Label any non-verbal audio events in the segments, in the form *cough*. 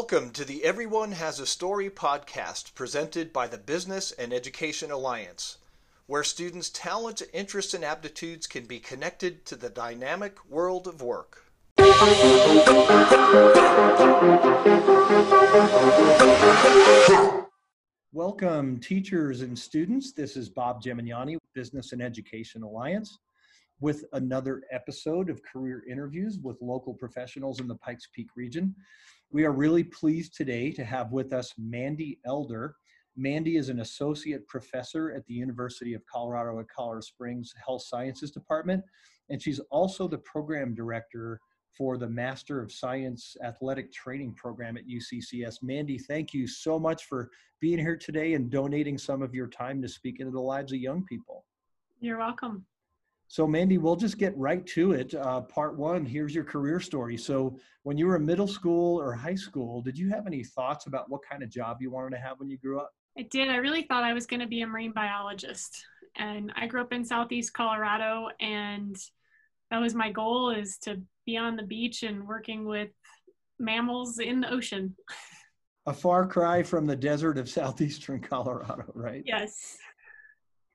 Welcome to the Everyone Has a Story podcast presented by the Business and Education Alliance, where students' talents, interests, and aptitudes can be connected to the dynamic world of work. Welcome, teachers and students. This is Bob Gemignani, Business and Education Alliance, with another episode of career interviews with local professionals in the Pikes Peak region. We are really pleased today to have with us Mandi Elder. Mandi is an associate professor at the University of Colorado at Colorado Springs Health Sciences Department, and she's also the program director for the Master of Science Athletic Training Program at UCCS. Mandi, thank you so much for being here today and donating some of your time to speak into the lives of young people. You're welcome. So, Mandi, we'll just get right to it. Uh, part one here's your career story. So, when you were in middle school or high school, did you have any thoughts about what kind of job you wanted to have when you grew up? I did. I really thought I was going to be a marine biologist. And I grew up in southeast Colorado, and that was my goal is to be on the beach and working with mammals in the ocean. *laughs* A far cry from the desert of *laughs* southeastern Colorado, right? Yes.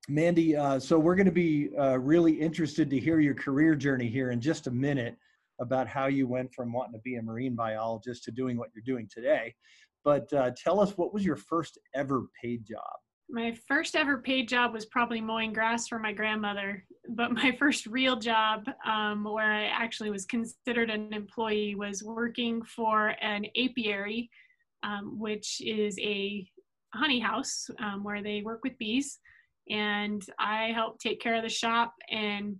Mandi, uh, so we're going to be uh, really interested to hear your career journey here in just a minute about how you went from wanting to be a marine biologist to doing what you're doing today. But uh, tell us, what was your first ever paid job? My first ever paid job was probably mowing grass for my grandmother. But my first real job, um, where I actually was considered an employee, was working for an apiary, um, which is a honey house um, where they work with bees and I help take care of the shop and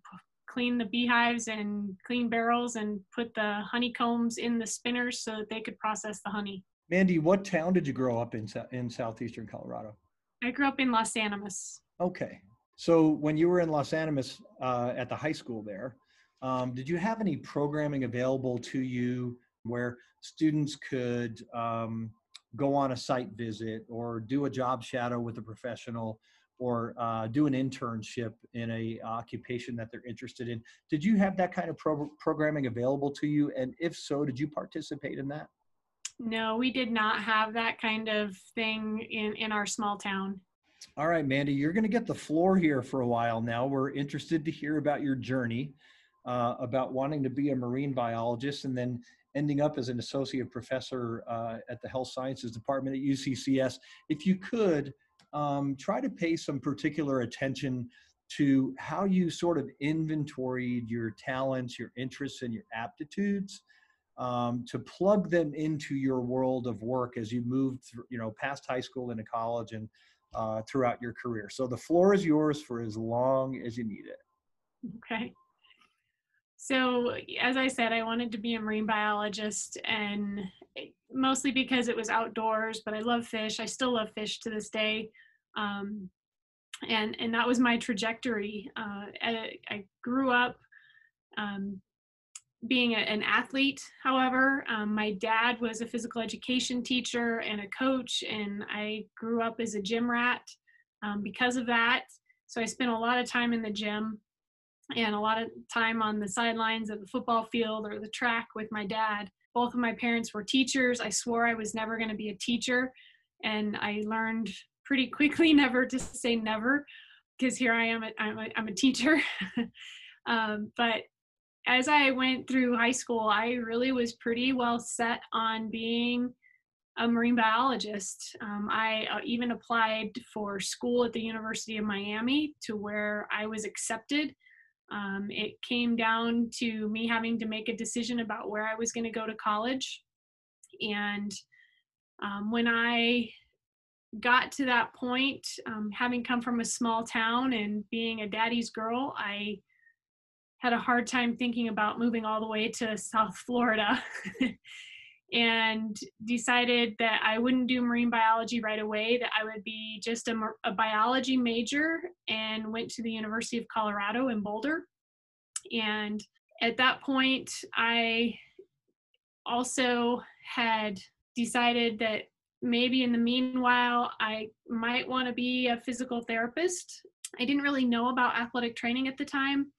clean the beehives and clean barrels and put the honeycombs in the spinners so that they could process the honey. Mandi, what town did you grow up in in southeastern Colorado? I grew up in Las Animas. Okay. So when you were in Las Animas uh, at the high school there, um, did you have any programming available to you where students could um, go on a site visit or do a job shadow with a professional or uh, do an internship in a occupation that they're interested in. Did you have that kind of pro- programming available to you? And if so, did you participate in that? No, we did not have that kind of thing in, in our small town. All right, Mandi, you're going to get the floor here for a while now. We're interested to hear about your journey, uh, about wanting to be a marine biologist and then ending up as an associate professor uh, at the health sciences department at UCCS. If you could, um, try to pay some particular attention to how you sort of inventoried your talents, your interests, and your aptitudes um, to plug them into your world of work as you moved, through, you know, past high school into college and uh, throughout your career. So the floor is yours for as long as you need it. Okay. So, as I said, I wanted to be a marine biologist, and mostly because it was outdoors, but I love fish. I still love fish to this day um, and and that was my trajectory. Uh, I, I, grew up um, being a, an athlete. However, um, my dad was a physical education teacher and a coach, and I grew up as a gym rat um, because of that. So I spent a lot of time in the gym and a lot of time on the sidelines of the football field or the track with my dad. Both of my parents were teachers. I swore I was never going to be a teacher, and I learned pretty quickly *laughs* never to say never because here I am, I'm, a, I'm a teacher. *laughs* um, but as I went through high school, I really was pretty well set on being a marine biologist. Um, I uh, even applied for school at the University of Miami to where I was accepted. Um, it came down to me having to make a decision about where I was going to go to college. And um, when I got to that point, um, having come from a small town and being a daddy's girl, I had a hard time thinking about moving all the way to South Florida *laughs* and decided that I wouldn't do marine biology right away, that I would be just a, a biology major and went to the University of Colorado in Boulder. And at that point, I also had decided that maybe in the meanwhile, I might want to be a physical therapist. I didn't really know about athletic training at the time,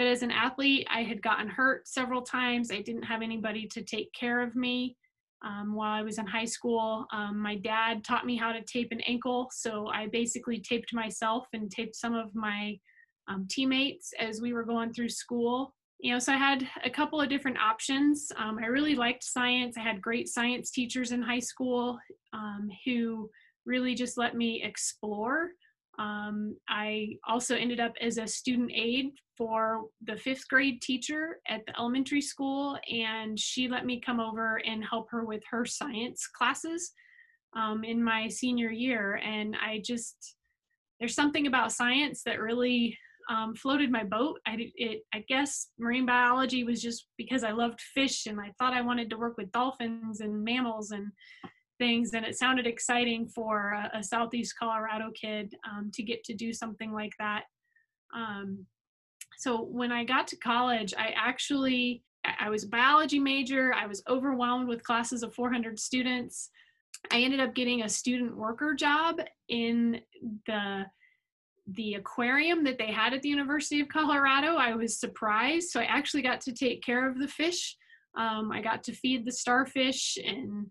but as an athlete, I had gotten hurt several times. I didn't have anybody to take care of me. um, while I was in high school. Um, my dad taught me how to tape an ankle, so I basically taped myself and taped some of my um, teammates as we were going through school. You know, so I had a couple of different options. Um, I really liked science. I had great science teachers in high school um, who really just let me explore. Um, I also ended up as a student aide for the fifth grade teacher at the elementary school, and she let me come over and help her with her science classes um, in my senior year. And I just, there's something about science that really um, floated my boat. I, it, I guess marine biology was just because I loved fish and I thought I wanted to work with dolphins and mammals and things. And it sounded exciting for a, a Southeast Colorado kid um, to get to do something like that. Um, so when I got to college, I actually I was a biology major. I was overwhelmed with classes of 400 students. I ended up getting a student worker job in the the aquarium that they had at the University of Colorado. I was surprised. So I actually got to take care of the fish. Um, I got to feed the starfish and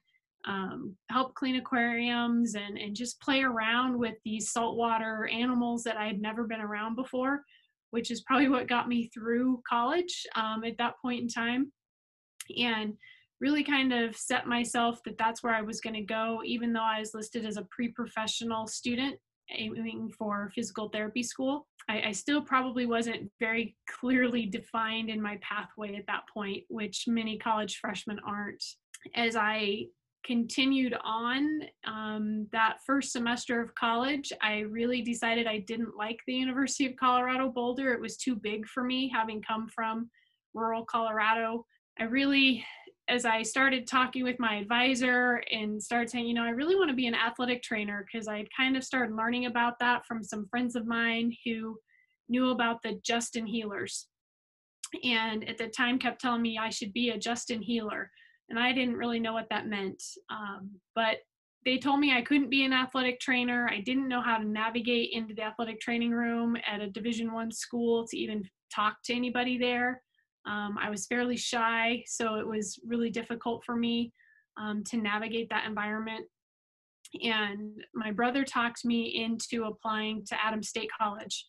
um, help clean aquariums and, and just play around with these saltwater animals that I had never been around before, which is probably what got me through college um, at that point in time. And really kind of set myself that that's where I was going to go, even though I was listed as a pre professional student aiming for physical therapy school. I, I, still probably wasn't very clearly defined in my pathway at that point, which many college freshmen aren't. As I continued on um, that first semester of college, I really decided I didn't like the University of Colorado Boulder. It was too big for me, having come from rural Colorado. I really as I started talking with my advisor and started saying, you know, I really want to be an athletic trainer because I had kind of started learning about that from some friends of mine who knew about the Justin Heelers. And at the time kept telling me I should be a Justin Heeler. And I didn't really know what that meant. Um, but they told me I couldn't be an athletic trainer. I didn't know how to navigate into the athletic training room at a division one school to even talk to anybody there. Um, I was fairly shy, so it was really difficult for me um, to navigate that environment. And my brother talked me into applying to Adams State College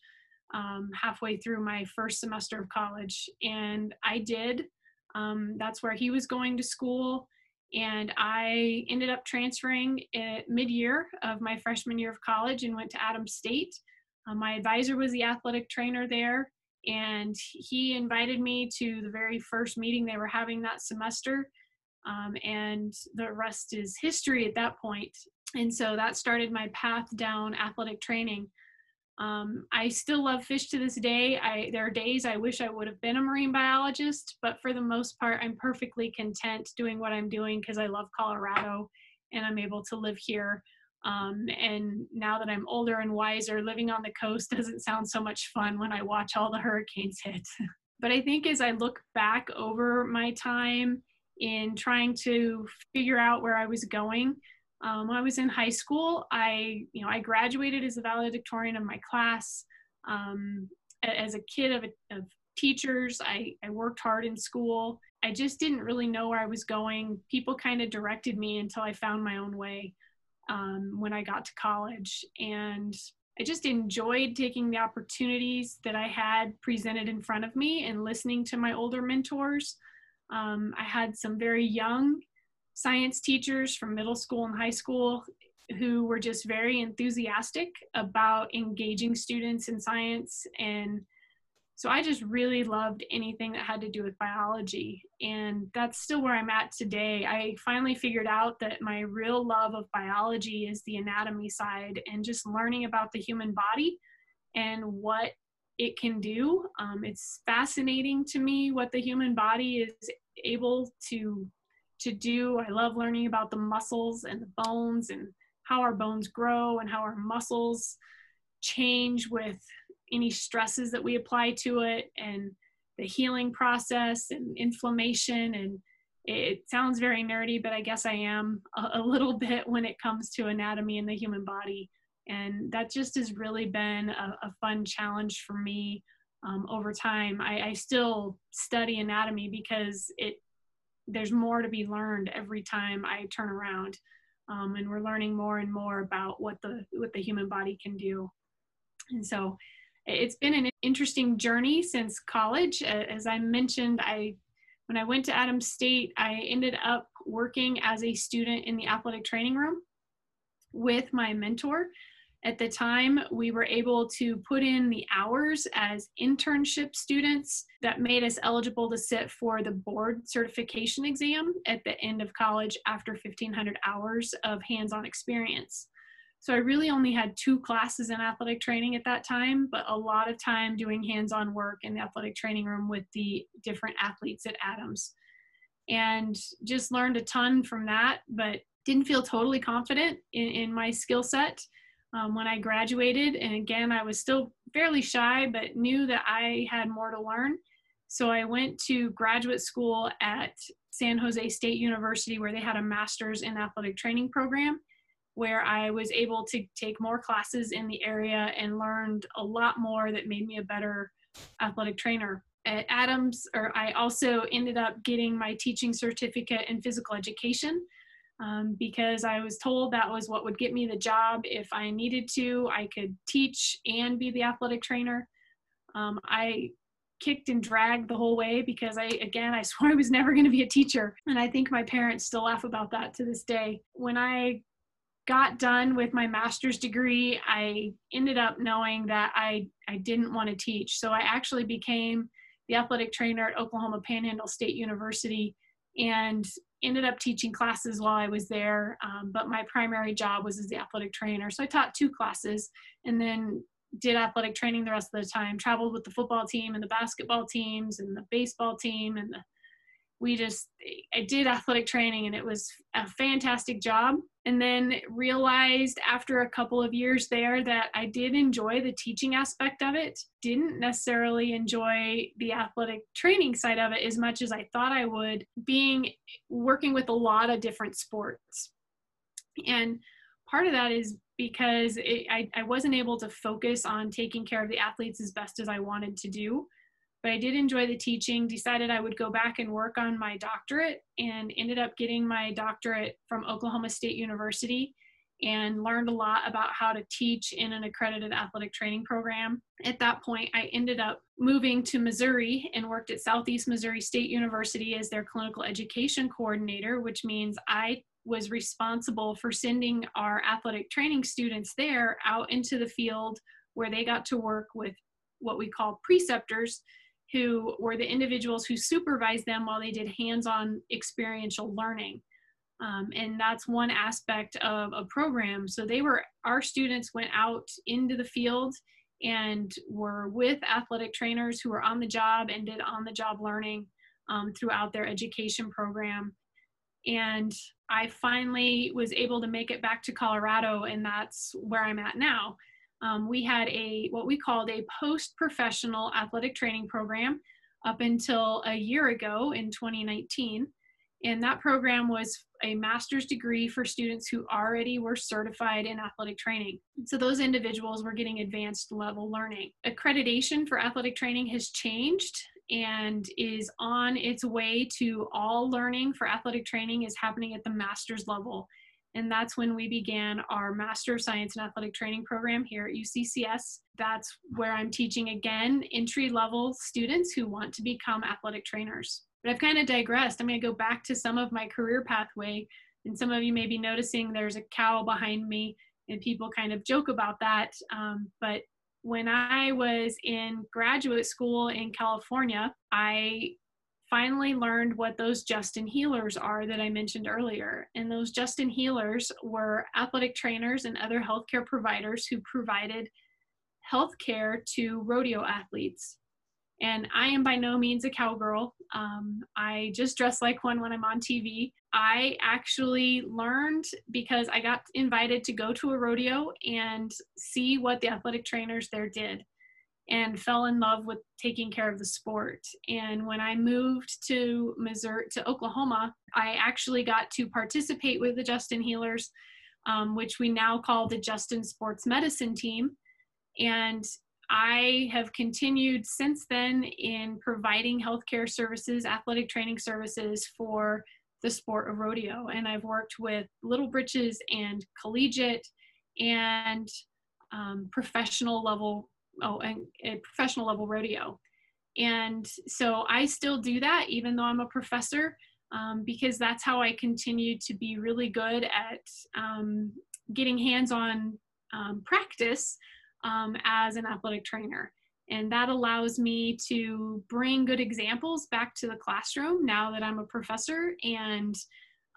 um, halfway through my first semester of college. And I did. Um, that's where he was going to school. And I ended up transferring mid year of my freshman year of college and went to Adams State. Uh, my advisor was the athletic trainer there and he invited me to the very first meeting they were having that semester um, and the rest is history at that point. point and so that started my path down athletic training um, i still love fish to this day I, there are days i wish i would have been a marine biologist but for the most part i'm perfectly content doing what i'm doing because i love colorado and i'm able to live here um, and now that I'm older and wiser, living on the coast *laughs* doesn't sound so much fun when I watch all the hurricanes hit. *laughs* but I think as I look back over my time in trying to figure out where I was going, um, when I was in high school, I, you know, I graduated as a valedictorian of my class. Um, as a kid of, of teachers, I, I worked hard in school. I just didn't really know where I was going. People kind of directed me until I found my own way um, when I got to college. And I just enjoyed taking the opportunities that I had presented in front of me and listening to my older mentors. Um, I had some very young science teachers from middle school and high school who were just very enthusiastic about engaging students in science and so I just really loved anything that had to do with biology. And that's still where I'm at today. I finally figured out that my real love of biology is the anatomy side and just learning about the human body and what it can do. Um, it's fascinating to me what the human body is able to to do. I love learning about the muscles and the bones and how our bones grow and how our muscles change with any stresses that we apply to it and the healing process and inflammation. And it sounds very nerdy but i guess i am a, little *laughs* bit when it comes to anatomy in the human body. And that just has really been a, a fun challenge for me um, over time. I, I, still study anatomy because it there's more to be learned every time I turn around. Um, and we're learning more and more about what the what the human body can do. And so it's been an interesting journey since college. As I mentioned, I when I went to Adams State, I ended up working as a student in the athletic training room with my mentor. At the time, we were able to put in the hours as internship students that made us eligible to sit for the board certification exam at the end of college after 1,500 hours of hands on experience. So I really only had two classes in athletic training at that time, but a lot of time doing hands on work in the athletic training room with the different athletes at Adams. And just learned a ton from that, but didn't feel totally confident in, in my skill set um, when I graduated. And again, I was still fairly shy, but knew that I had more to learn. So I went to graduate school at San Jose State University, where they had a master's in athletic training program, where I was able to take more classes in the area and learned a lot more that made me a better athletic trainer. At Adams, or I also ended up getting my teaching certificate in physical education um, because I was told that was what would get me the job. If I needed to, I could teach and be the athletic trainer. Um, I kicked and dragged the whole way because I, again, I *laughs* swore I was never going to be a teacher. And I think my parents still laugh about that to this day. When I got done with my master's degree, I ended up knowing that I, I didn't want to teach. So I actually became the athletic trainer at Oklahoma Panhandle State University and ended up teaching classes while I was there, um, but my primary job was as the athletic trainer. So I taught two classes and then did athletic training the rest of the time, traveled with the football team and the basketball teams and the baseball team and the we just i did athletic training and it was a fantastic job. And then realized after a couple of years there that i did enjoy the teaching aspect of it. Didn't necessarily enjoy the athletic training side of it as much as i thought i would being working with a lot of different sports. And part of that is because it, I, I wasn't able to focus on taking care of the athletes as best as i wanted to do but I did enjoy the teaching, decided I would go back and work on my doctorate, and ended up getting my doctorate from Oklahoma State University and learned a lot about how to teach in an accredited athletic training program. At that point, I ended up moving to Missouri and worked at Southeast Missouri State University as their clinical education coordinator, which means I was responsible for sending our athletic training students there out into the field where they got to work with what we call preceptors who were the individuals who supervised them while they did hands-on experiential learning. Um, and that's one aspect of a program. So they were, our students went out into the field and were with athletic trainers who were on the job and did on the job learning um, throughout their education program. And I finally was able to make it back to Colorado, and that's where I'm at now um, we had a what we called a post-professional athletic training program up until a year ago in 2019 and that program was a master's degree for students who already were certified in athletic training. So those individuals were getting advanced level learning. Accreditation for athletic training has changed and is on its way to all learning for athletic training is happening at the master's level and that's when we began our Master of Science and Athletic Training program here at UCCS. That's where I'm teaching again entry level students who want to become athletic trainers. But I've kind of digressed. I'm going to go back to some of my career pathway. And some of you may be noticing there's a cow behind me, and people kind of joke about that. Um, but when I was in graduate school in California, I finally learned what those Justin Heelers are that I mentioned earlier. And those Justin Heelers were athletic trainers and other healthcare providers who provided healthcare to rodeo athletes. And I am by no means a cowgirl. Um, I just dress like one when I'm on TV. I actually learned because I got invited to go to a rodeo and see what the athletic trainers there did and fell in love with taking care of the sport. And when I moved to Missouri, to Oklahoma, I actually got to participate with the Justin Heelers, um, which we now call the Justin Sports Medicine Team. And I have continued since then in providing healthcare services, athletic training services for the sport of rodeo. And I've worked with Little Britches and collegiate and um, professional level, oh, and, and professional level rodeo. And so I still do that, even though I'm a professor, um, because that's how I continue to be really good at um, getting hands on um, practice um, as an athletic trainer. And that allows me to bring good examples back to the classroom now that I'm a professor and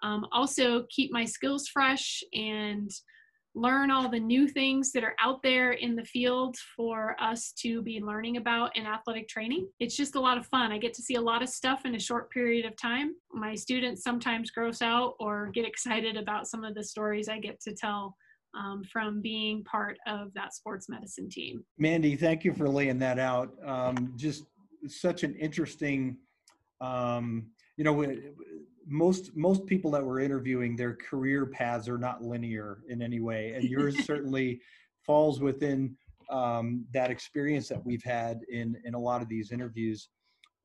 um, also keep my skills fresh and learn all the new things that are out there in the field for us to be learning about in athletic training. It's just a lot of fun. I get to see a lot of stuff in a short period of time. My students sometimes gross out or get excited about some of the stories I get to tell um, from being part of that sports medicine team. Mandi, thank you for laying that out. Um, just such an interesting, um, you know, most most people that we're interviewing, their career paths are not linear in any way, and *laughs* yours certainly falls within um, that experience that we've had in in a lot of these interviews.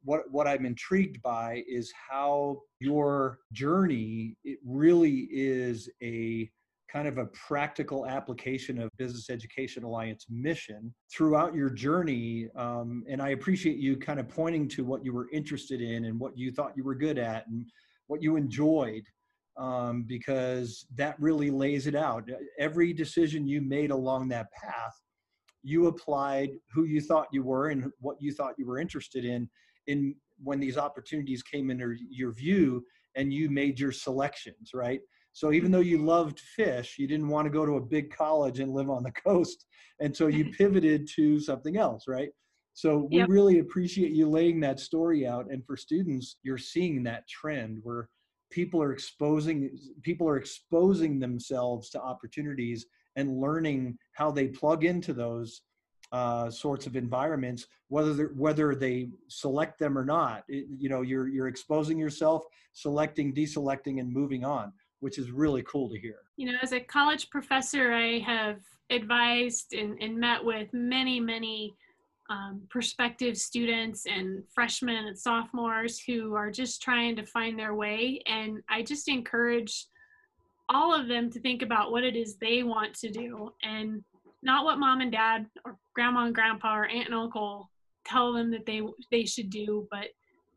What what I'm intrigued by is how your journey it really is a kind of a practical application of Business Education Alliance mission throughout your journey. Um, and I appreciate you kind of pointing to what you were interested in and what you thought you were good at and what you enjoyed, um, because that really lays it out. Every decision you made along that path, you applied who you thought you were and what you thought you were interested in. In when these opportunities came into your view, and you made your selections, right? So even though you loved fish, you didn't want to go to a big college and live on the *laughs* coast. And so you pivoted to something else, right? So we yep. really appreciate you laying that story out. And for students, you're seeing that trend where people are exposing people are exposing themselves to opportunities and learning how they plug into those uh, sorts of environments, whether whether they select them or not. It, you know, you're you're exposing yourself, selecting, deselecting, and moving on which is really cool to hear. You know, as a college professor, I have advised and, and met with many, many um, prospective students and freshmen and sophomores who are just trying to find their way. And I just encourage all of them to think about what it is they want to do and not what mom and dad or grandma and grandpa or aunt and uncle tell them that they they should do, but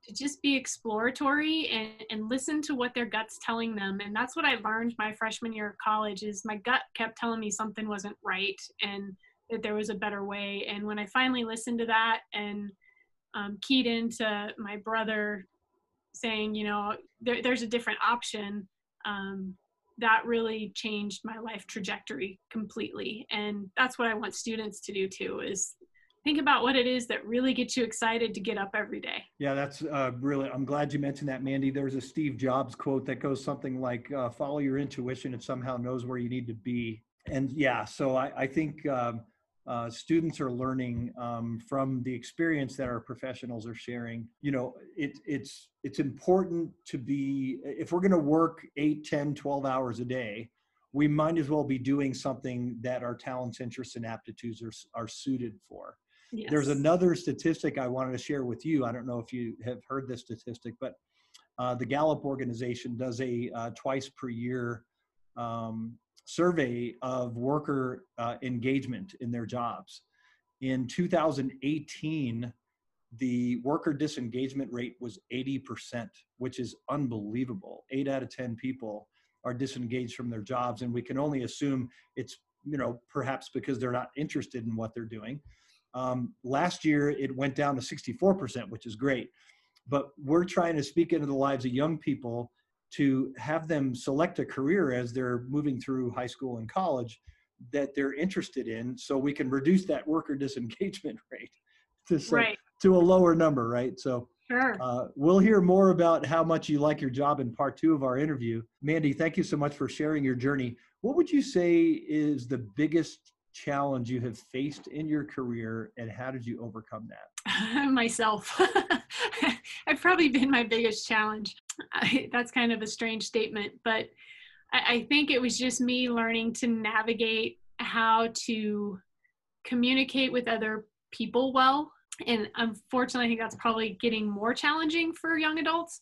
to just be exploratory and, and listen to what their gut's telling them. And that's what i learned my freshman year of college is my gut kept telling me something wasn't right and that there was a better way. And when i finally listened to that and um, keyed into my brother saying you know there, there's a different option um, that really changed my life trajectory completely. And that's what i want students to do too is think about what it is that really gets you excited to get up every day. Yeah, that's uh, really, I'm glad you mentioned that, Mandi. There's a Steve Jobs quote that goes something like, uh, follow your intuition, it somehow knows where you need to be. And yeah, so I, I think um, uh, students are learning um, from the experience that our professionals are sharing. You know, it, it's, it's important to be, if we're going to work 8, 10, 12 hours a day, we might as well be doing something that our talents, interests, and aptitudes are, are suited for. Yes. There's another statistic I wanted to share with you. I don't know if you have heard this statistic, but uh, the Gallup organization does a uh, twice per year um, survey of worker uh, engagement in their jobs. In 2018, the worker disengagement rate was 80%, which is unbelievable. Eight out of 10 people are disengaged from their jobs, and we can only assume it's you know perhaps because they're not interested in what they're doing um, last year, it went down to 64%, which is great. But we're trying to speak into the lives of young people to have them select a career as they're moving through high school and college that they're interested in so we can reduce that worker *laughs* disengagement rate to, right. to a lower number, right? So Sure. Uh, we'll hear more about how much you like your job in part two of our interview. Mandi, thank you so much for sharing your journey. What would you say is the biggest challenge you have faced in your career and how did you overcome that? *laughs* Myself. *laughs* I've probably been my biggest challenge. I, that's kind of a strange statement, but I, I think it was just me learning to navigate how to communicate with other people well. And unfortunately, I think that's probably getting more challenging for young adults.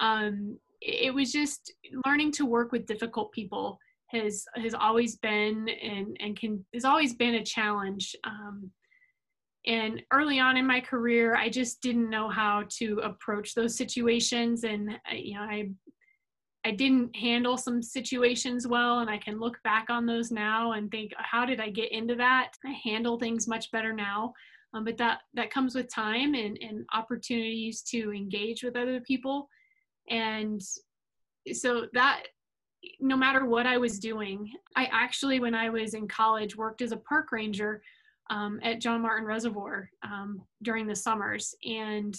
Um, it was just learning to work with difficult people has has always been and and can has always been a challenge. Um, and early on in my career, I just didn't know how to approach those situations, and you know, I I didn't handle some situations well, and I can look back on those now and think, how did I get into that? I handle things much better now. Um, but that that comes with time and, and opportunities to engage with other people and so that no matter what I was doing, I actually, when I was in college, worked as a park ranger um, at John Martin Reservoir um, during the summers. And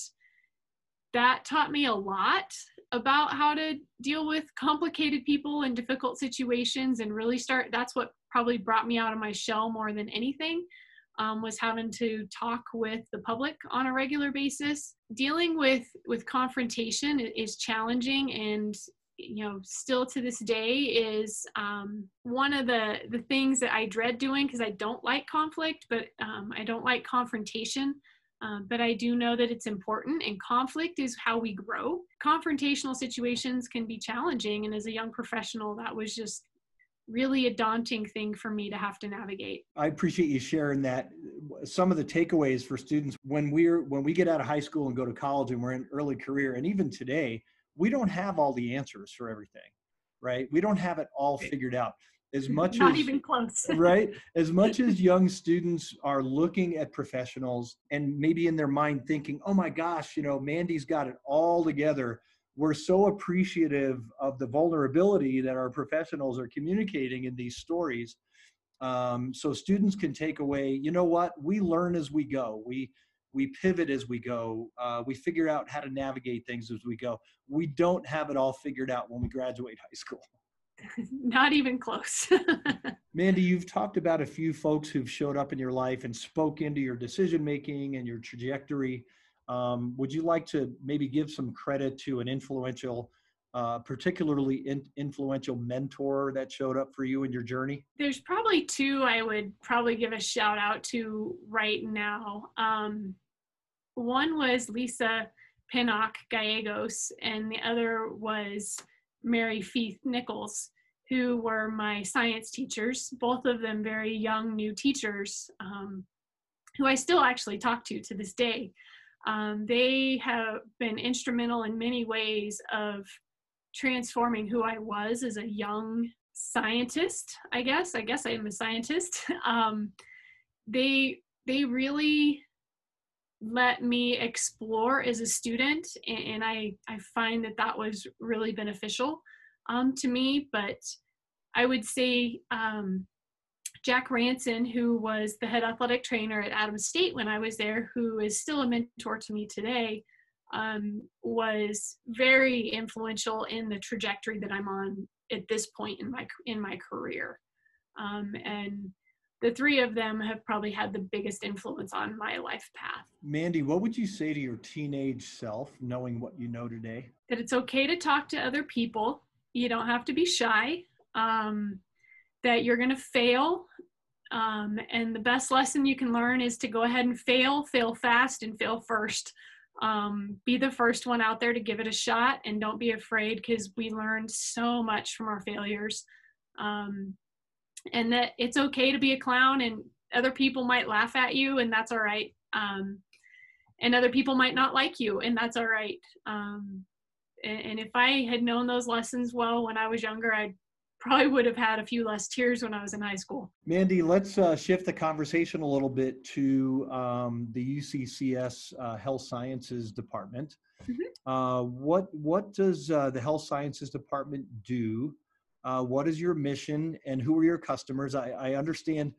that taught me a lot about how to deal with complicated people and difficult situations and really start. That's what probably brought me out of my shell more than anything. Um, was having to talk with the public on a regular basis. Dealing with with confrontation is challenging, and you know still to this day is um, one of the the things that i dread doing because i don't like conflict but um, i don't like confrontation um, but i do know that it's important and conflict is how we grow. Confrontational situations can be challenging and as a young professional that was just really a daunting thing for me to have to navigate. I appreciate you sharing that. Some of the takeaways for students when we're when we get out of high school and go to college and we're in early career and even today we don't have all the answers for everything, right? We don't have it all figured out. As *laughs* much not as, even close, *laughs* right? As much *laughs* as young students are looking at professionals and maybe in their mind thinking, "Oh my gosh, you know, Mandi's got it all together." We're so appreciative of the vulnerability that our professionals are communicating in these stories. Um, so students can take away, you know what? We learn as we go. We we pivot as we go uh, we figure out how to navigate things as we go we don't have it all figured out when we graduate high school *laughs* not even close *laughs* mandi you've talked about a few folks who've showed up in your life and spoke into your decision making and your trajectory um, would you like to maybe give some credit to an influential uh, particularly in, influential mentor that showed up for you in your journey? There's probably two I would probably give a shout out to right now. Um, one was Lisa Pinnock Gallegos, and the other was Mary Feith Nichols, who were my science teachers, both of them very young new teachers, um, who I still actually talk to to this day. Um, they have been instrumental in many ways of transforming who I was as a young scientist, I guess. I guess I am a scientist. *laughs* Um, they they really let me explore as a student, and, I I find that that was really beneficial um, to me. But I would say um, Jack Ranson, who was the head athletic trainer at Adams State when I was there, who is still a mentor to me today um, was very influential in the trajectory that I'm on at this point in my in my career. Um, and the three of them have probably had the biggest influence on my life path. Mandi, what would you say to your teenage self, knowing what you know today? That it's okay to talk to other people. You don't have to be shy. Um, that you're going to fail. Um, and the best lesson you can learn is to go ahead and fail, fail fast, and fail first um, be the first one out there to give it a shot and don't be afraid because we learned so much from our failures um, and that it's okay to be a clown and other people might laugh at you and that's all right um, and other people might not like you and that's all right um, and, and if i had known those lessons well when i was younger i'd probably would have had a few less tears when I was in high school. Mandi, let's uh, shift the conversation a little bit to um, the UCCS uh, Health Sciences Department. Mm-hmm. Uh, what what does uh, the Health Sciences Department do? Uh, what is your mission, and who are your customers? I, I understand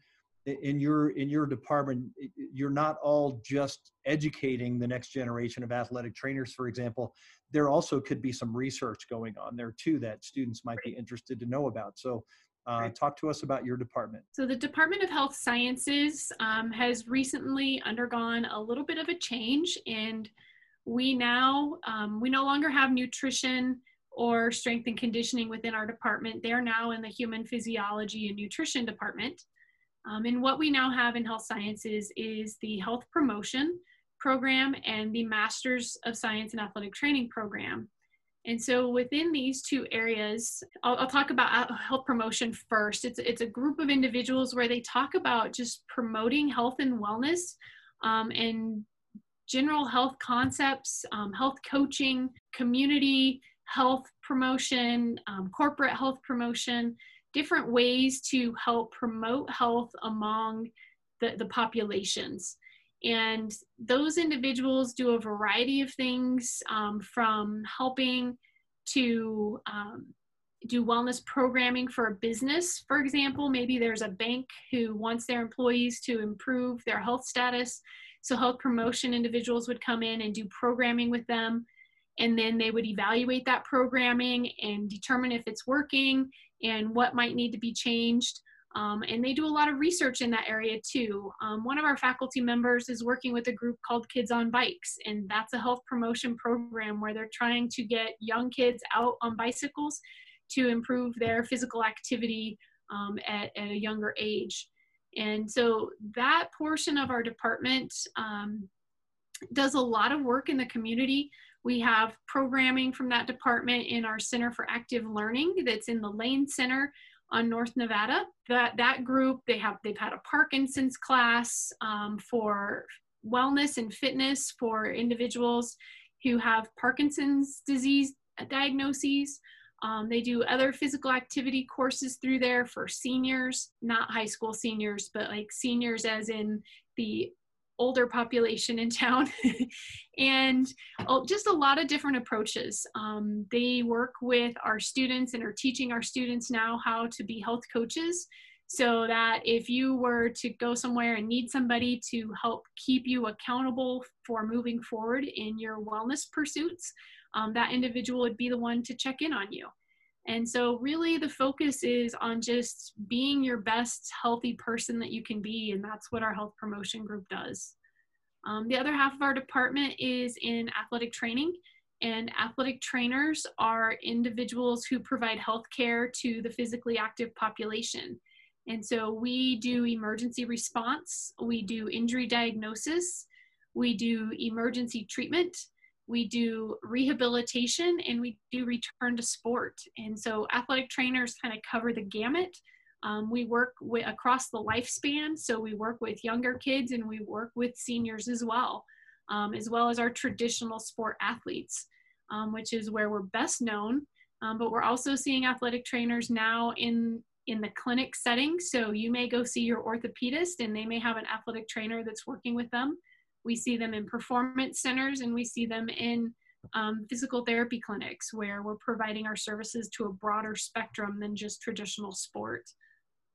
in your in your department you're not all just educating the next generation of athletic trainers for example there also could be some research going on there too that students might be interested to know about so uh, talk to us about your department. So, the Department of Health Sciences um, has recently undergone a little bit of a change, and we now um, we no longer have nutrition or strength and conditioning within our department. They're now in the Human Physiology and Nutrition department. Um, and what we now have in health sciences is the health promotion program and the Masters of Science and Athletic Training program. And so within these two areas, I'll, I'll, talk about health promotion first. It's, it's a group of individuals where they talk about just promoting health and wellness um, and general health concepts, um, health coaching, community health promotion, um, corporate health promotion, different ways to help promote health among the, the populations. And those individuals do a variety of things um, from helping to um, do wellness programming for a business, for example. Maybe there's a bank who wants their employees to improve their health status. So, health promotion individuals would come in and do programming with them. And then they would evaluate that programming and determine if it's working and what might need to be changed. Um, and they do a lot of research in that area too. Um, one of our faculty members is working with a group called Kids on Bikes, and that's a health promotion program where they're trying to get young kids out on bicycles to improve their physical activity um, at, at, a younger age. And so that portion of our department um, does a lot of work in the community. We have programming from that department in our Center for Active Learning that's in the Lane Center on North Nevada. That that group they have they've had a Parkinson's class um, for wellness and fitness for individuals who have Parkinson's disease diagnoses. Um, they do other physical activity courses through there for seniors, not high school seniors, but like seniors as in the older population in town. *laughs* And oh, just a lot of different approaches. Um, they work with our students and are teaching our students now how to be health coaches so that if you were to go somewhere and need somebody to help keep you accountable for moving forward in your wellness pursuits um, that individual would be the one to check in on you and so, really, the focus is on just being your best healthy person that you can be, and that's what our health promotion group does. Um, the other half of our department is in athletic training, and athletic trainers are individuals who provide health care to the physically active population. And so, we do emergency response, we do injury diagnosis, we do emergency treatment we do rehabilitation and we do return to sport. And so athletic trainers kind of cover the gamut. Um, we work with, across the lifespan, so we work with younger kids and we work with seniors as well, um, as well as our traditional sport athletes, um, which is where we're best known. Um, but we're also seeing athletic trainers now in in the clinic setting. So you may go see your orthopedist and they may have an athletic trainer that's working with them. We see them in performance centers and we see them in um, physical therapy clinics where we're providing our services to a broader spectrum than just traditional sport.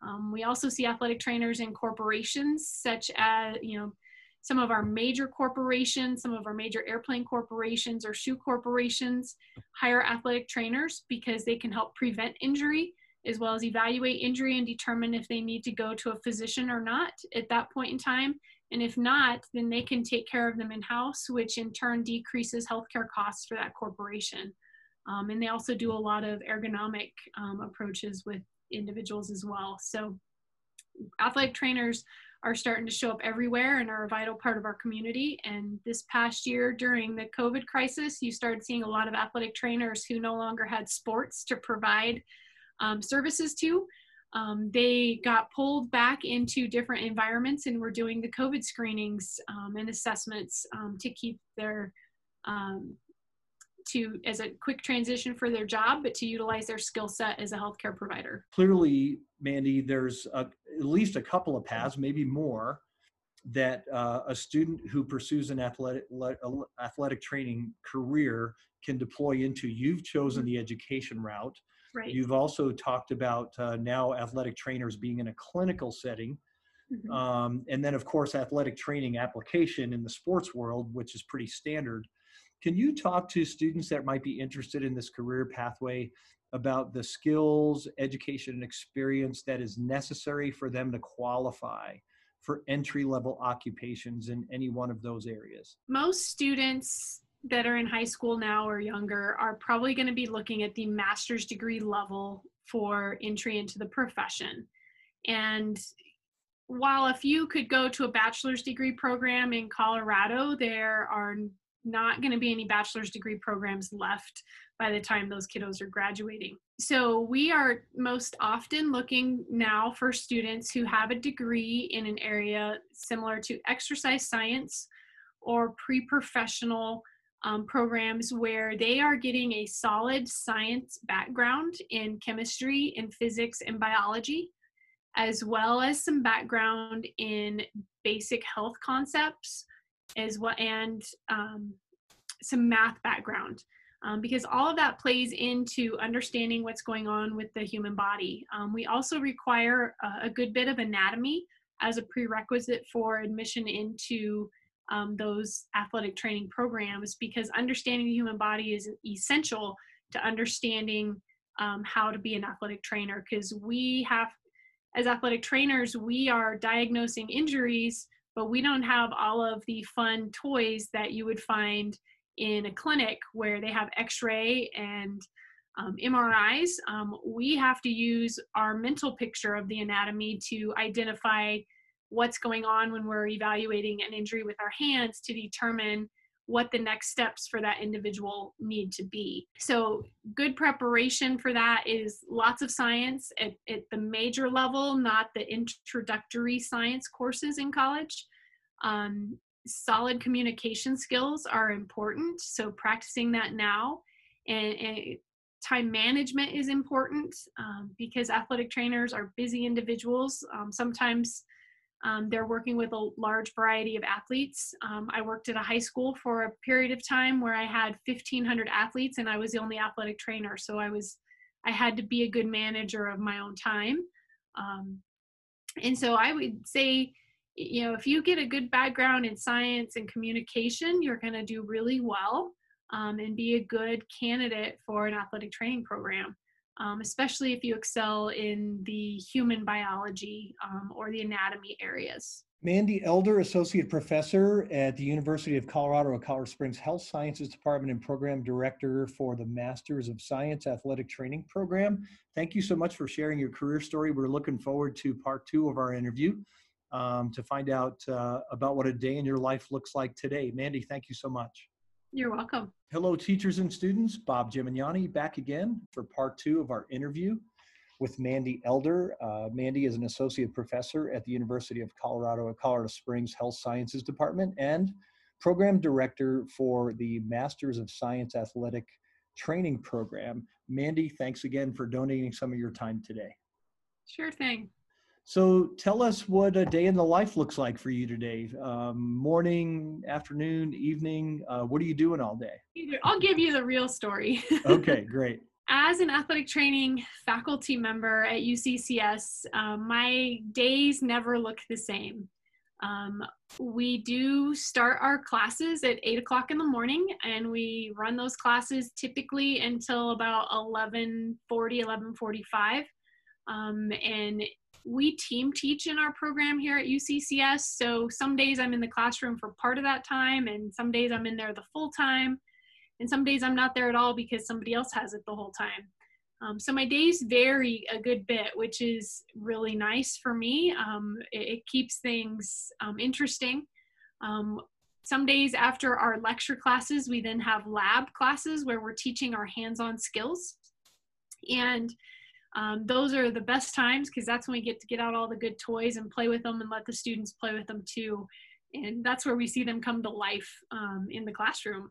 Um, we also see athletic trainers in corporations such as, you know, some of our major corporations, some of our major airplane corporations or shoe corporations hire athletic trainers because they can help prevent injury as well as evaluate injury and determine if they need to go to a physician or not at that point in time and if not, then they can take care of them in house, which in turn decreases healthcare costs for that corporation. Um, and they also do a lot of ergonomic um, approaches with individuals as well. So, athletic trainers are starting to show up everywhere and are a vital part of our community. And this past year, during the COVID crisis, you started seeing a lot of athletic trainers who no longer had sports to provide um, services to um, they got pulled back into different environments and were doing the COVID screenings um, and assessments um, to keep their um, to as a quick transition for their job, but to utilize their skill set as a healthcare provider. Clearly, Mandi, there's a, at least a couple of paths, maybe more, that uh, a student who pursues an athletic athletic training career can deploy into. You've chosen mm-hmm. the education route. Right. You've also talked about uh, now athletic trainers being in a clinical setting. Mm-hmm. Um, and then, of course, athletic training application in the sports world, which is pretty standard. Can you talk to students that might be interested in this career pathway about the skills, education, and experience that is necessary for them to qualify for entry level occupations in any one of those areas? Most students that are in high school now or younger are probably going to be looking at the master's degree level for entry into the profession. And while a few could go to a bachelor's degree program in Colorado, there are not going to be any bachelor's degree programs left by the time those kiddos are graduating. So we are most often looking now for students who have a degree in an area similar to exercise science or pre-professional um, programs where they are getting a solid science background in chemistry and physics and biology as well as some background in basic health concepts as well and um, some math background um, because all of that plays into understanding what's going on with the human body. Um, we also require a, a, good bit of anatomy as a prerequisite for admission into um, those athletic training programs because understanding the human body is essential to understanding um, how to be an athletic trainer because we have as athletic trainers we are diagnosing injuries but we don't have all of the fun toys that you would find in a clinic where they have x-ray and um, MRIs, um, we have to use our mental picture of the anatomy to identify what's going on when we're evaluating an injury with our hands to determine what the next steps for that individual need to be. So, good preparation for that is lots of science at, at the major level, not the introductory science courses in college. Um, solid communication skills are important. So practicing that now and, and time management is important um, because athletic trainers are busy individuals. Um, sometimes um, they're working with a large variety of athletes. Um, I worked at a high school for a period of time where I had 1,500 athletes and I was the only athletic trainer. So I was, I had to be a good manager of my own time. Um, and so I would say you know, if you get a good background in science and communication, you're going to do really well um, and be a good candidate for an athletic training program, um, especially if you excel in the human biology um, or the anatomy areas. Mandi Elder, Associate Professor at the University of Colorado at Colorado Springs Health Sciences Department and Program Director for the Masters of Science Athletic Training Program. Thank you so much for sharing your career story. We're looking forward to part two of our interview um, to find out uh, about what a day in your life looks like today. Mandi, thank you so much. You're welcome. Hello, teachers and students. Bob Gimignani back again for part two of our interview with Mandi Elder. Uh, Mandi is an associate professor at the University of Colorado at Colorado Springs Health Sciences Department and program director for the Masters of Science Athletic Training Program. Mandi, thanks again for donating some of your time today. Sure thing. So tell us what a day in the life looks like for you today. Um, morning, afternoon, evening. Uh, what are you doing all day? I'll give you the real story. *laughs* okay, great. As an athletic training faculty member at UCCS, um, my days never look the same. Um, we do start our classes at 8 o'clock in the morning and we run those classes typically until about 11.40 11.45 um, and we team teach in our program here at UCCS. So some days I'm in the classroom for part of that time, and some days I'm in there the full time, and some days I'm not there at all because somebody else has it the whole time. Um, so my days vary a good bit, which is really nice for me. Um, it, it, keeps things um, interesting. Um, some days after our lecture classes, we then have lab classes where we're teaching our hands-on skills. And um, those are the best times because that's when we get to get out all the good toys and play with them and let the students play with them too. And that's where we see them come to life um, in the classroom.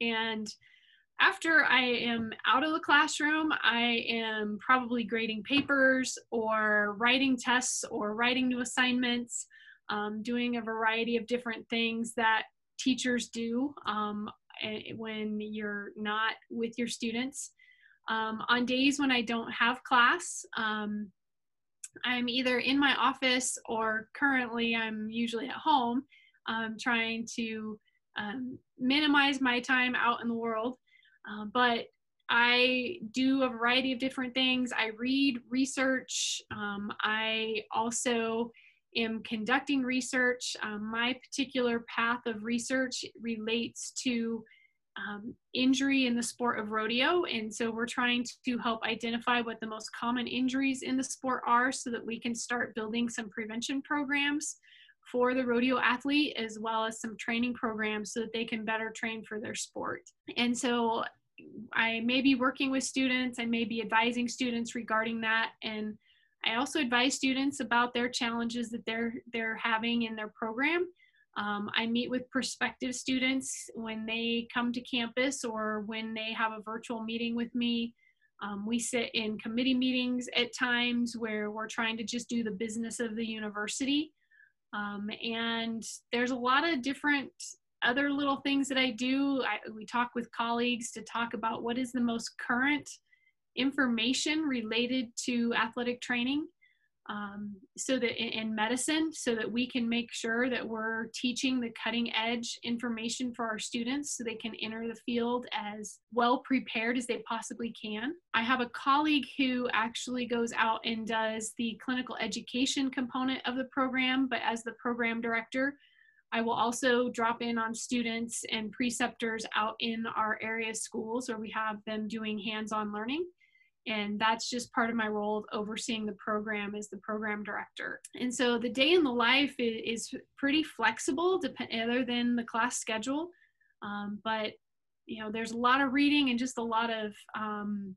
And after I am out of the classroom, I am probably grading papers or writing tests or writing new assignments, um, doing a variety of different things that teachers do um, when you're not with your students. Um, on days when I don't have class, um, I'm either in my office or currently I'm usually at home um, trying to um, minimize my time out in the world. Uh, but I do a variety of different things. I read research. Um, I also am conducting research. Um, my particular path of research relates to um, injury in the sport of rodeo. And so we're trying to help identify what the most common injuries in the sport are so that we can start building some prevention programs for the rodeo athlete as well as some training programs so that they can better train for their sport. And so I may be working with students, I may be advising students regarding that. And I also advise students about their challenges that they're they're having in their program um, I meet with prospective students when they come to campus or when they have a virtual meeting with me. Um, we sit in committee meetings at times where we're trying to just do the business of the university. Um, and there's a lot of different other little things that I do. I, we talk with colleagues to talk about what is the most current information related to athletic training um, so that in, in, medicine so that we can make sure that we're teaching the cutting edge information for our students so they can enter the field as well prepared as they possibly can. I have a colleague who actually goes out and does the clinical education component of the program but as the program director I will also drop in on students and preceptors out in our area schools where we have them doing hands on learning and that's just part of my role of overseeing the program as the program director. And so the day in the life is, pretty flexible other than the class schedule. Um, but you know there's a lot of reading and just a lot of um,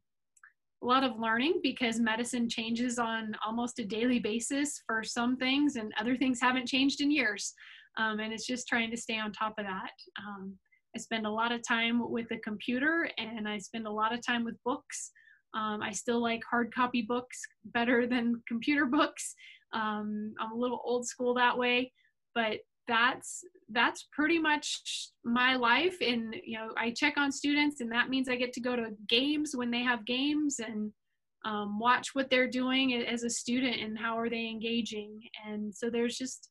a lot of learning because medicine changes on almost a daily basis for some things and other things haven't changed in years. Um, and it's just trying to stay on top of that. Um, i spend a lot of time with the computer and i spend a lot of time with books um, I still like hard copy books better than computer books. Um, I'm a little old school that way, but that's that's pretty much my life. And you know, I check on students, and that means I get to go to games when they have games and um, watch what they're doing as a student and how are they engaging. And so there's just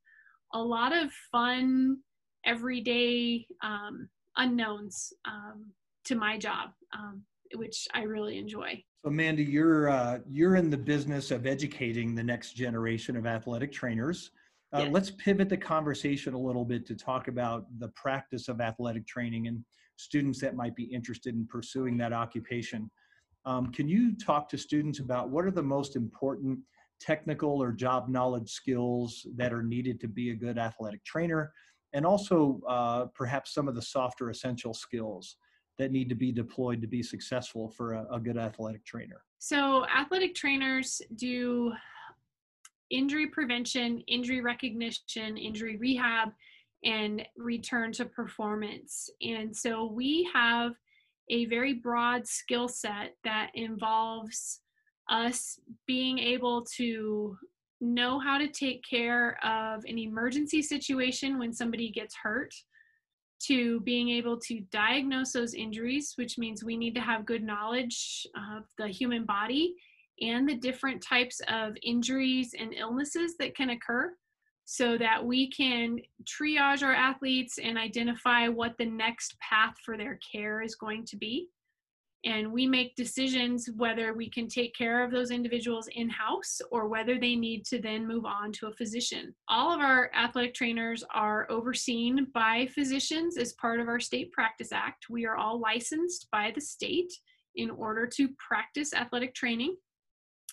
a lot of fun everyday um, unknowns um, to my job, um, which I really enjoy. So Amanda, you're uh, you're in the business of educating the next generation of athletic trainers. Uh, yes. Let's pivot the conversation a little bit to talk about the practice of athletic training and students that might be interested in pursuing that occupation. Um, can you talk to students about what are the most important technical or job knowledge skills that are needed to be a good athletic trainer, and also uh, perhaps some of the softer essential skills that need to be deployed to be successful for a, a good athletic trainer? So, athletic trainers do injury prevention, injury recognition, injury rehab, and return to performance. And so, we have a very broad skill set that involves us being able to know how to take care of an emergency situation when somebody gets hurt to being able to diagnose those injuries, which means we need to have good knowledge of the human body and the different types of injuries and illnesses that can occur so that we can triage our athletes and identify what the next path for their care is going to be and we make decisions whether we can take care of those individuals in house or whether they need to then move on to a physician. All of our athletic trainers are overseen by physicians as part of our State Practice Act. We are all licensed by the state in order to practice athletic training.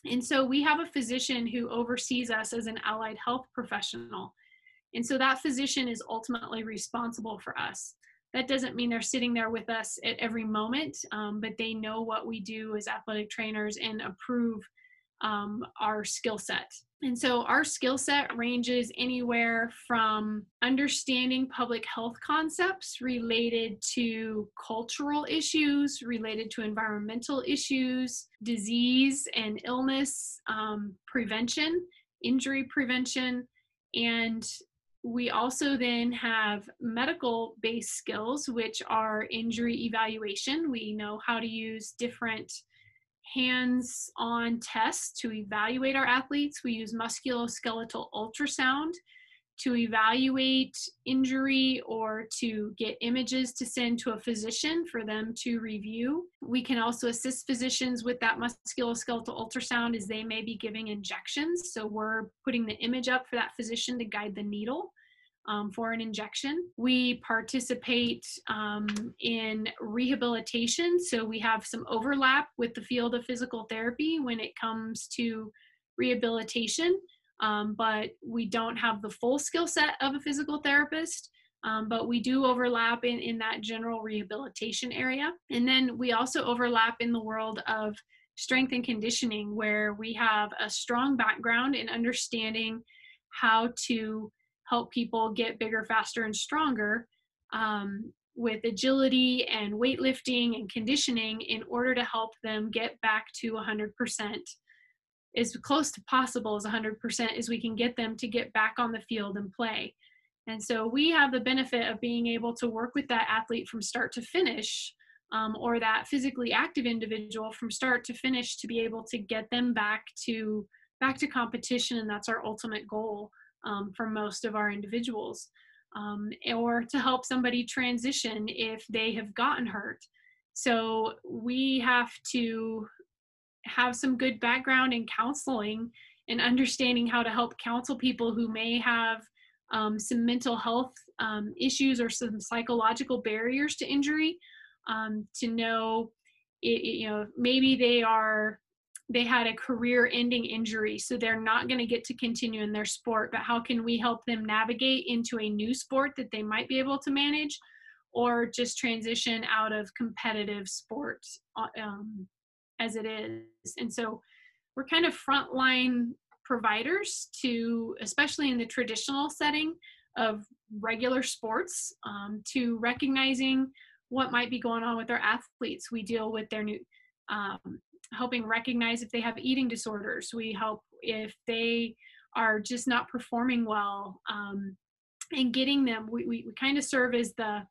And so we have a physician who oversees us as an allied health professional. And so that physician is ultimately responsible for us that doesn't mean they're sitting there with us at every moment, um, but they know what we do as athletic trainers and approve um, our skill set. And so our skill set ranges anywhere from understanding public health concepts related to cultural issues, related to environmental issues, disease and illness um, prevention, injury prevention, and we also then have medical based skills, which are injury evaluation. We know how to use different hands on tests to evaluate our athletes. We use musculoskeletal ultrasound to evaluate injury or to get images to send to a physician for them to review. We can also assist physicians with that musculoskeletal ultrasound as they may be giving injections. So we're putting the image up for that physician to guide the needle. um, for an injection. We participate um, in rehabilitation, so we have some overlap with the field of physical therapy when it comes to rehabilitation, um, but we don't have the full skill set of a physical therapist. Um, but we do overlap in, in that general rehabilitation area. And then we also overlap in the world of strength and conditioning, where we have a strong background in understanding how to help people get bigger, faster, and stronger um, with agility and weightlifting and conditioning in order to help them get back to 100% as close to possible as 100% as we can get them to get back on the field and play. And so we have the benefit of being able to work with that athlete from start to finish, um, or that physically active individual from start to finish to be able to get them back to back to competition, and that's our ultimate goal um, for most of our individuals. Um, or to help somebody transition if they have gotten hurt. So we have to have some good background in counseling and understanding how to help counsel people who may have um, some mental health um, issues or some psychological barriers to injury um, to know it, you know maybe they are they had a career ending injury so they're not going to get to continue in their sport but how can we help them navigate into a new sport that they might be able to manage or just transition out of competitive sports uh, um, as it is and so we're kind of frontline providers to, especially in the traditional setting of regular sports, um, to recognizing what might be going on with our athletes. We deal with their new, um, helping recognize if they have eating disorders. We help if they are just not performing well um, and getting them. We, we, we kind of serve as the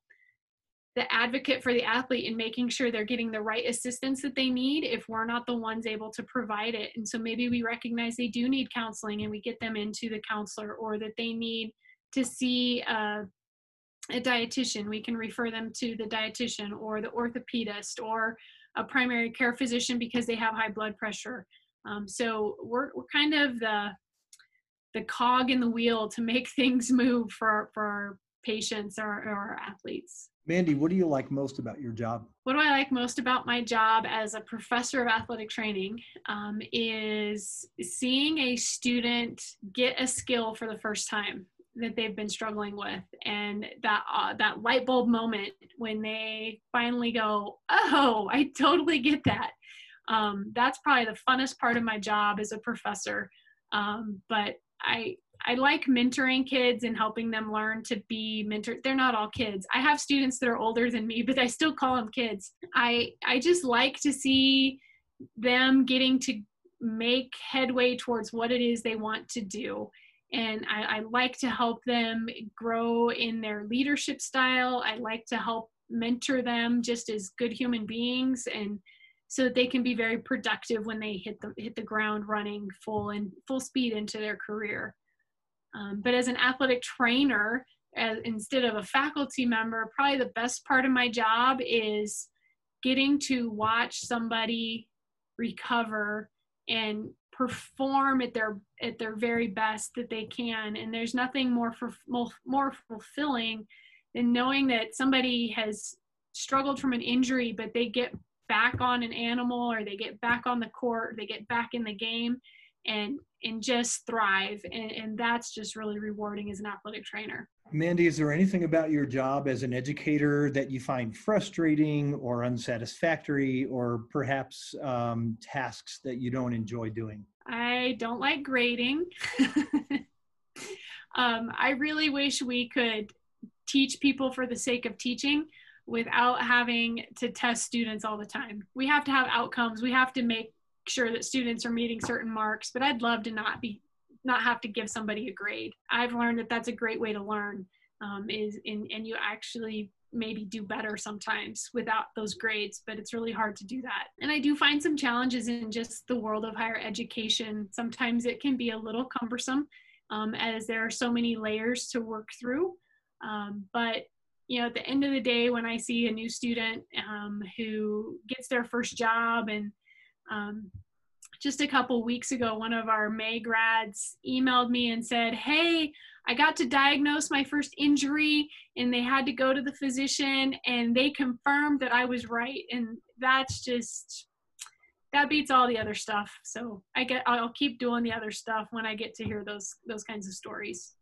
the advocate for the athlete in making sure they're getting the right assistance that they need if we're not the ones able to provide it. And so maybe we recognize they do need counseling and we get them into the counselor or that they need to see a, a dietitian. We can refer them to the dietitian or the orthopedist or a primary care physician because they have high blood pressure. Um, so we're, we're kind of the the cog in the wheel to make *laughs* things move for, for our patients or, or our athletes. Mandi, what do you like most about your job? What do I like most about my job as a professor of athletic training um, is seeing a student get a skill for the first time that they've been struggling with, and that uh, that light bulb moment when they finally go, "Oh, I totally get that." Um, that's probably the funnest part of my job as a professor. Um, but I I like mentoring kids and helping them learn to be mentored. They're not all kids. I have students that are older than me, but I still call them kids. I I just like to see them getting to make headway towards what it is they want to do. And I, I like to help them grow in their leadership style. I like to help mentor them just as good human beings and so that they can be very productive when they hit the hit the ground running full and full speed into their career. Um, but as an athletic trainer, as, instead of a faculty member, probably the best part of my job is getting to watch somebody recover and perform at their at their very best that they can. And there's nothing more for more, more fulfilling than knowing that somebody has struggled from an injury but they get back on an animal or they get back on the court they get back in the game and and just thrive. And, and that's just really rewarding as an athletic trainer. Mandi is there anything about your job as an educator that you find frustrating or unsatisfactory or perhaps um, tasks that you don't enjoy doing? I don't like grading. *laughs* Um, i really wish we could teach people for the sake of teaching without having to test students all the time. We have to have outcomes. We have to make sure that students are meeting certain marks, but I'd love to not be not have to give somebody a grade. I've learned that that's a great way to learn um, is in, and you actually maybe do better sometimes without those grades, but it's really hard to do that. And I do find some challenges in just the world of higher education. Sometimes it can be a little cumbersome um, as there are so many layers to work through. Um, but you know, at the end of the day, when I see a new student um, who gets their first job and um, just a couple weeks ago, one of our May grads emailed me and said, Hey, I got to diagnose my first injury and they had to go to the physician and they confirmed that I was right. And that's just, that beats all the other stuff. So I get, I'll keep doing the other stuff when I get to hear those, those kinds of stories.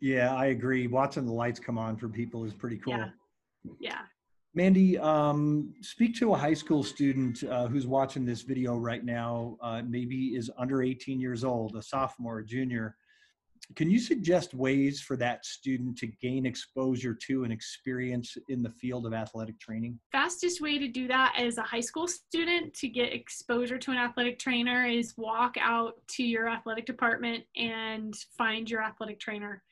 Yeah, I agree. Watching the lights come on for people is pretty cool. Yeah. Yeah. Mandi, um, speak to a high school student uh, who's watching this video right now, uh, maybe is under 18 years old, a sophomore, a junior. Can you suggest ways for that student to gain exposure to and experience in the field of athletic training? Fastest way to do that as a high school student to get exposure to an athletic trainer is walk out to your athletic department and find your athletic trainer.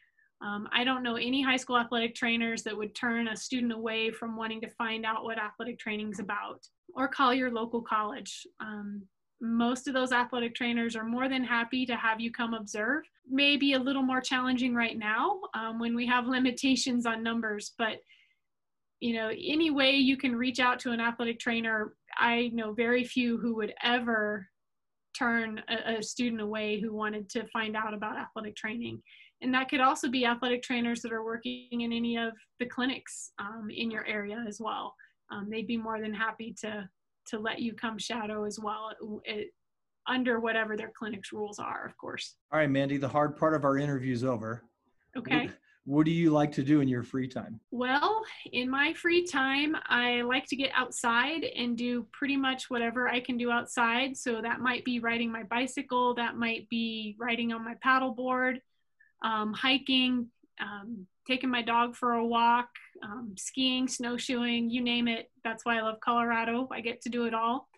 Um, I don't know any high school athletic trainers that would turn a student away from wanting to find out what athletic training is about or call your local college. Um, most of those athletic trainers are more than happy to have you come observe. Maybe a little more challenging right now um, when we have *laughs* limitations on numbers, but you know, any way you can reach out to an athletic trainer, I know very few who would ever turn a, a student away who wanted to find out about athletic training and that could also be athletic trainers that are working in any of the clinics um, in your area as well. Um, they'd be more than happy to to let you come shadow as well it, it, under whatever their clinic's rules are, of course. All right, Mandi, the hard part of our interview is over. Okay. What, what do you like to do in your free time? Well, in my free time, I like to get outside and do pretty much whatever I can do outside. So that might be riding my bicycle, that might be riding on my paddleboard um, hiking, um, taking my dog for a walk, um, skiing, snowshoeing, you name it. That's why I love Colorado. I get to do it all.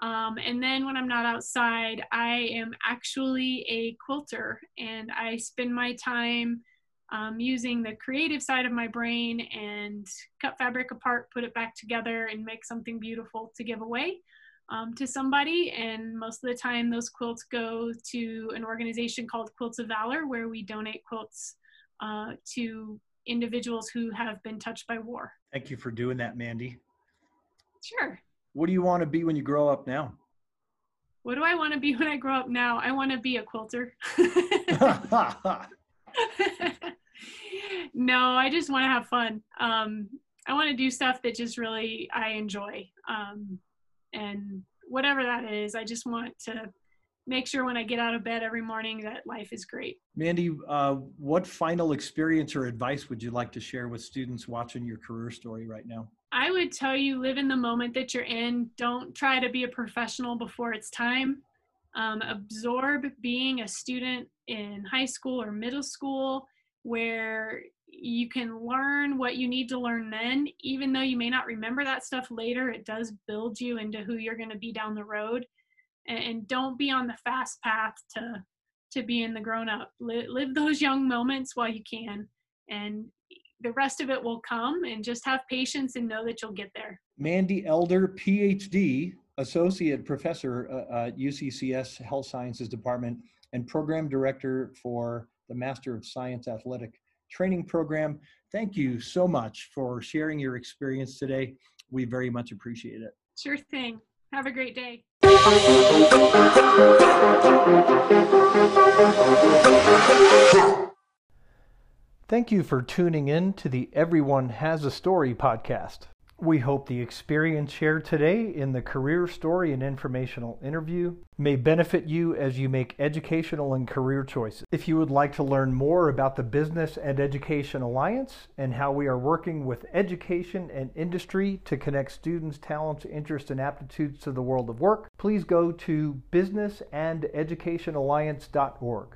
Um, and then when I'm not outside, I am actually a quilter and I spend my time um, using the creative side of my brain and cut fabric apart, put it back together, and make something beautiful to give away um, to somebody. And most of the time, those quilts go to an organization called Quilts of Valor, where we donate quilts uh, to individuals who have been touched by war. Thank you for doing that, Mandi. Sure. What do you want to be when you grow up now? What do I want to be when I grow up now? I want to be a quilter. *laughs* *laughs* no, I just want to have fun. Um, I want to do stuff that just really I enjoy. Um, and whatever that is i just want to make sure when i get out of bed every morning that life is great. Mandi uh, what final experience or advice would you like to share with students watching your career story right now? I would tell you live in the moment that you're in. Don't try to be a professional before it's time. Um, absorb being a student in high school or middle school where you can learn what you need to learn then. Even though you may not remember that stuff later it does build you into who you're going to be down the road. And, and, don't be on the fast path to to being the grown up. Live, live those young moments while you can and the rest of it will come and just have patience and know that you'll get there. Mandi elder phd associate professor uh, at uccs health sciences department and program director for the master of science athletic training program. Thank you so much for sharing your experience today. We very much appreciate it. Sure thing. Have a great day. Thank you for tuning in to the Everyone Has a Story podcast. We hope the experience shared today in the career story and informational interview may benefit you as you make educational and career choices. If you would like to learn more about the Business and Education Alliance and how we are working with education and industry to connect students' talents, interests, and aptitudes to the world of work, please go to businessandeducationalliance.org.